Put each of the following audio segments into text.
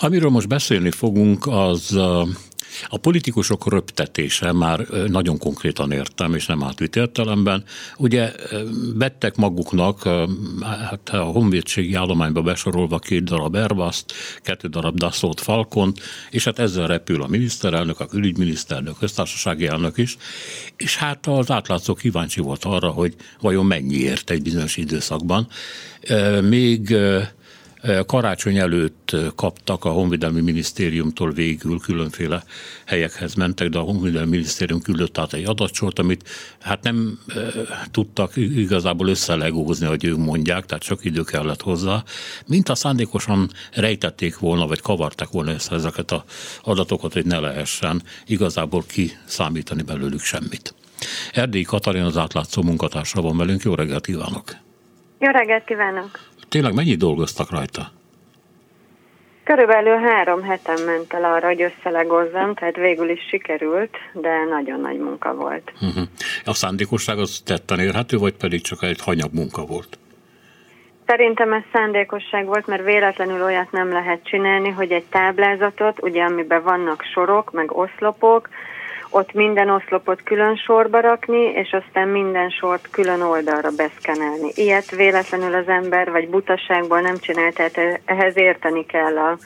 Amiről most beszélni fogunk, az a politikusok röptetése már nagyon konkrétan értem, és nem átvitt értelemben. Ugye vettek maguknak hát a honvédségi állományba besorolva két darab airbus kettő darab Dassault Falcon, és hát ezzel repül a miniszterelnök, a külügyminiszter, a köztársasági elnök is, és hát az átlátszó kíváncsi volt arra, hogy vajon mennyiért egy bizonyos időszakban. Még Karácsony előtt kaptak a Honvédelmi Minisztériumtól végül különféle helyekhez mentek, de a Honvédelmi Minisztérium küldött át egy adatsort, amit hát nem e, tudtak igazából összelegózni, hogy ők mondják, tehát sok idő kellett hozzá, mint a szándékosan rejtették volna, vagy kavarták volna össze ezeket az adatokat, hogy ne lehessen igazából kiszámítani belőlük semmit. Erdélyi Katalin az átlátszó munkatársa van velünk, jó reggelt kívánok! Jó reggelt kívánok! Tényleg mennyit dolgoztak rajta? Körülbelül három hetem ment el arra, hogy összelegozzam, tehát végül is sikerült, de nagyon nagy munka volt. Uh-huh. A szándékosság az tetten érhető, vagy pedig csak egy hanyag munka volt? Szerintem ez szándékosság volt, mert véletlenül olyat nem lehet csinálni, hogy egy táblázatot, ugye amiben vannak sorok, meg oszlopok, ott minden oszlopot külön sorba rakni, és aztán minden sort külön oldalra beszkenelni. Ilyet véletlenül az ember, vagy butaságból nem csinál, tehát ehhez érteni kell a,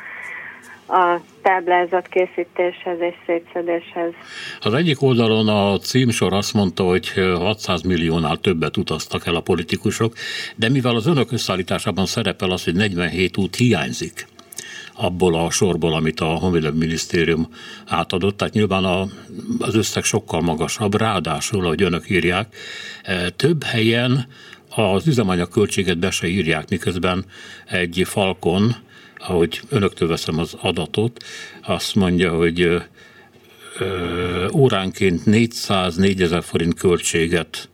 a táblázat készítéshez és szétszedéshez. Az egyik oldalon a címsor azt mondta, hogy 600 milliónál többet utaztak el a politikusok, de mivel az önök összeállításában szerepel az, hogy 47 út hiányzik, abból a sorból, amit a Honvédelmi Minisztérium átadott. Tehát nyilván a, az összeg sokkal magasabb, ráadásul, ahogy önök írják, e, több helyen az üzemanyag költséget be se írják, miközben egy falkon, ahogy önöktől veszem az adatot, azt mondja, hogy ö, ö, óránként 404 ezer forint költséget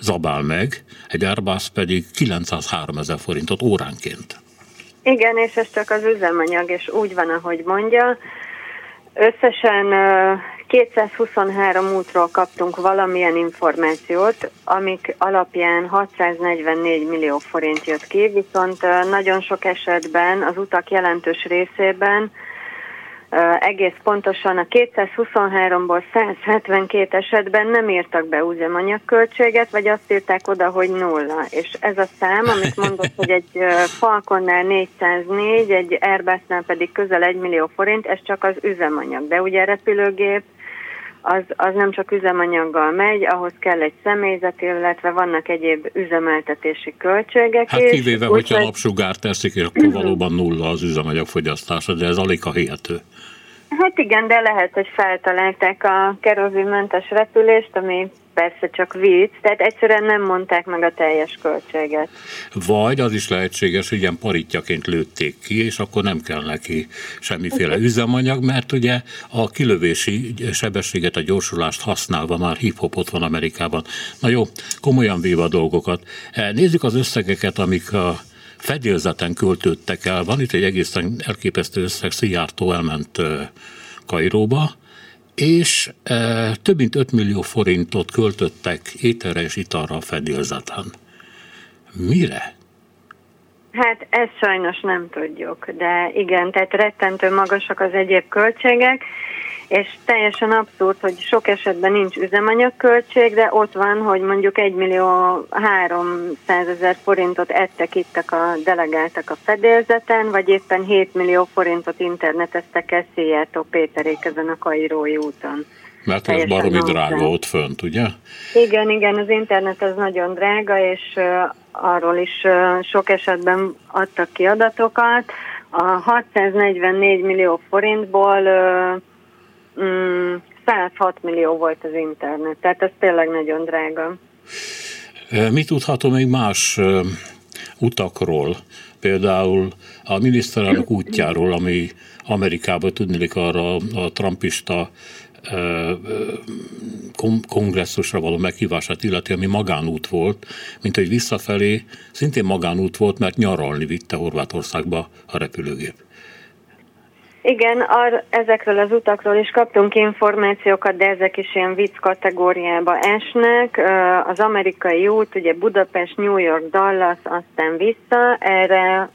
zabál meg, egy Airbus pedig 903 ezer forintot óránként. Igen, és ez csak az üzemanyag, és úgy van, ahogy mondja. Összesen 223 útról kaptunk valamilyen információt, amik alapján 644 millió forint jött ki, viszont nagyon sok esetben az utak jelentős részében egész pontosan a 223-ból 172 esetben nem írtak be üzemanyagköltséget, vagy azt írták oda, hogy nulla. És ez a szám, amit mondott, hogy egy Falconnál 404, egy Airbusnál pedig közel 1 millió forint, ez csak az üzemanyag. De ugye a repülőgép az, az nem csak üzemanyaggal megy, ahhoz kell egy személyzet, illetve vannak egyéb üzemeltetési költségek Hát kivéve, hogyha napsugár teszik, és akkor valóban nulla az üzemanyag fogyasztása, de ez alig a hihető. Hát igen, de lehet, hogy feltalálták a kerozinmentes repülést, ami persze csak vicc, tehát egyszerűen nem mondták meg a teljes költséget. Vagy az is lehetséges, hogy ilyen paritjaként lőtték ki, és akkor nem kell neki semmiféle üzemanyag, mert ugye a kilövési sebességet, a gyorsulást használva már hip-hopot van Amerikában. Na jó, komolyan véve a dolgokat. Nézzük az összegeket, amik a fedélzeten költődtek el. Van itt egy egészen elképesztő összeg, Szijjártó elment Kairóba, és e, több mint 5 millió forintot költöttek ételre és italra a fedélzeten. Mire? Hát ezt sajnos nem tudjuk, de igen, tehát rettentő magasak az egyéb költségek, és teljesen abszurd, hogy sok esetben nincs üzemanyagköltség, de ott van, hogy mondjuk 1 millió 300 ezer forintot ettek ittek a delegáltak a fedélzeten, vagy éppen 7 millió forintot interneteztek el Szijjártó Péterék ezen a Kairói úton. Mert ez baromi drága ott fönt, ugye? Igen, igen, az internet az nagyon drága, és uh, arról is uh, sok esetben adtak ki adatokat. A 644 millió forintból uh, mm, 106 millió volt az internet, tehát ez tényleg nagyon drága. Mi tudható még más utakról? Például a miniszterelnök útjáról, ami Amerikában tudnélik arra a trumpista kongresszusra való meghívását illeti, ami magánút volt, mint hogy visszafelé szintén magánút volt, mert nyaralni vitte Horvátországba a repülőgép. Igen, ar, ezekről az utakról is kaptunk információkat, de ezek is ilyen vicc kategóriába esnek. Az amerikai út, ugye Budapest, New York, Dallas, aztán vissza, erre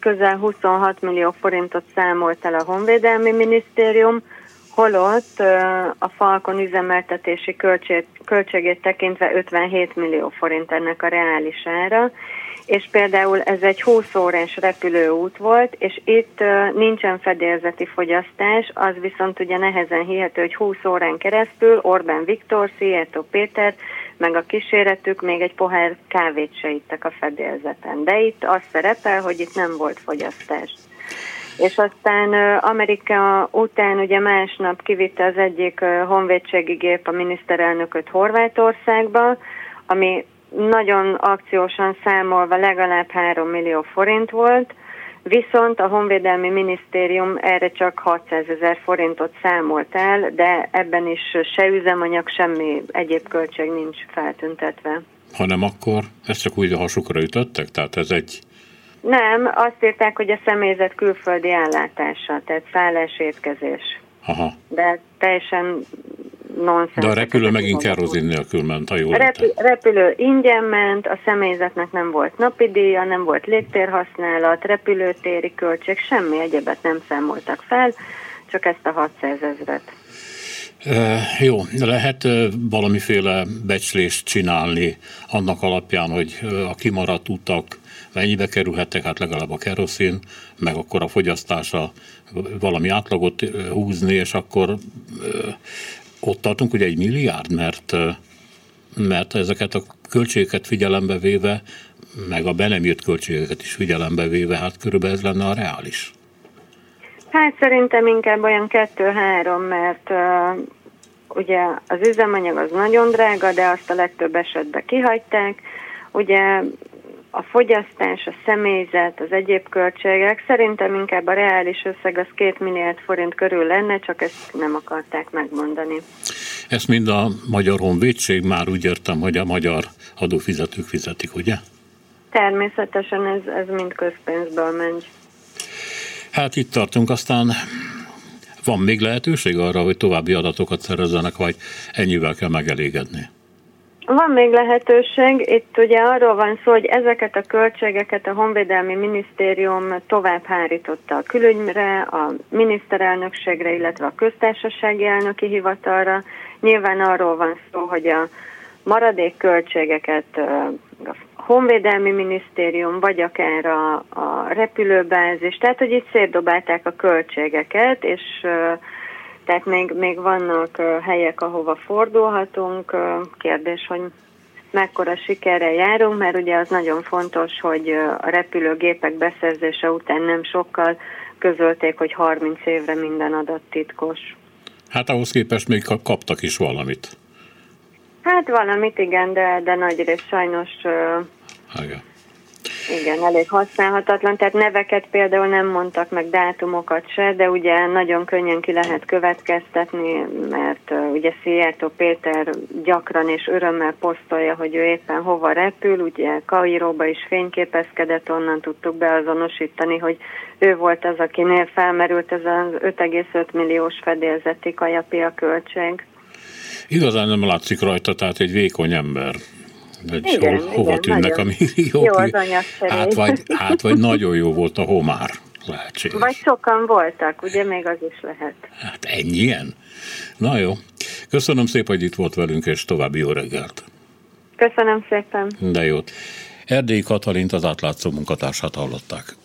közel 26 millió forintot számolt el a Honvédelmi Minisztérium, holott a Falcon üzemeltetési költség, költségét tekintve 57 millió forint ennek a reális ára, és például ez egy 20 órás repülőút volt, és itt nincsen fedélzeti fogyasztás, az viszont ugye nehezen hihető, hogy 20 órán keresztül Orbán Viktor, Szijjártó Péter, meg a kíséretük még egy pohár kávét se ittek a fedélzeten. De itt az szerepel, hogy itt nem volt fogyasztás. És aztán Amerika után ugye másnap kivitte az egyik honvédségi gép a miniszterelnököt Horvátországba, ami nagyon akciósan számolva legalább 3 millió forint volt, viszont a Honvédelmi Minisztérium erre csak 600 ezer forintot számolt el, de ebben is se üzemanyag, semmi egyéb költség nincs feltüntetve. Hanem akkor ezt csak úgy a hasukra ütöttek? Tehát ez egy... Nem, azt írták, hogy a személyzet külföldi állátása, tehát szállás, étkezés. Aha. De teljesen nonsens. De a repülő megint kerozin nélkül ment, ha jól Repü- repülő ingyen ment, a személyzetnek nem volt napi díja, nem volt légtérhasználat, repülőtéri költség, semmi egyebet nem számoltak fel, csak ezt a 600 ezret. E, jó, lehet valamiféle becslést csinálni annak alapján, hogy a kimaradt utak mennyibe kerülhettek, hát legalább a keroszin, meg akkor a fogyasztása valami átlagot húzni, és akkor ott tartunk, hogy egy milliárd, mert, mert ezeket a költségeket figyelembe véve, meg a be nem jött költségeket is figyelembe véve, hát körülbelül ez lenne a reális. Hát szerintem inkább olyan kettő-három, mert uh, ugye az üzemanyag az nagyon drága, de azt a legtöbb esetben kihagyták. Ugye a fogyasztás, a személyzet, az egyéb költségek, szerintem inkább a reális összeg az két milliárd forint körül lenne, csak ezt nem akarták megmondani. Ezt mind a Magyar Honvédség, már úgy értem, hogy a magyar adófizetők fizetik, ugye? Természetesen ez, ez mind közpénzből megy. Hát itt tartunk, aztán van még lehetőség arra, hogy további adatokat szerezzenek, vagy ennyivel kell megelégedni? Van még lehetőség. Itt ugye arról van szó, hogy ezeket a költségeket a Honvédelmi Minisztérium tovább hárította a külügyre, a miniszterelnökségre, illetve a köztársasági elnöki hivatalra. Nyilván arról van szó, hogy a maradék költségeket a Honvédelmi Minisztérium, vagy akár a, a repülőbázis, tehát hogy itt szétdobálták a költségeket, és tehát még, még vannak helyek, ahova fordulhatunk. Kérdés, hogy mekkora sikerrel járunk, mert ugye az nagyon fontos, hogy a repülőgépek beszerzése után nem sokkal közölték, hogy 30 évre minden adat titkos. Hát ahhoz képest még kaptak is valamit. Hát valamit igen, de, de nagy rész sajnos igen. Igen, elég használhatatlan, tehát neveket például nem mondtak meg dátumokat se, de ugye nagyon könnyen ki lehet következtetni, mert ugye Szijjártó Péter gyakran és örömmel posztolja, hogy ő éppen hova repül, ugye Kairóba is fényképezkedett, onnan tudtuk beazonosítani, hogy ő volt az, akinél felmerült ez az 5,5 milliós fedélzeti kajapia költség. Igazán nem látszik rajta, tehát egy vékony ember hogy igen, hol, hova igen, tűnnek nagyon. a milliók. Jó az hát vagy, hát vagy nagyon jó volt a homár lehetséges. Vagy sokan voltak, ugye még az is lehet. Hát ennyien? Na jó. Köszönöm szépen, hogy itt volt velünk, és további jó reggelt. Köszönöm szépen. De jót. Erdélyi Katalint az átlátszó munkatársát hallották.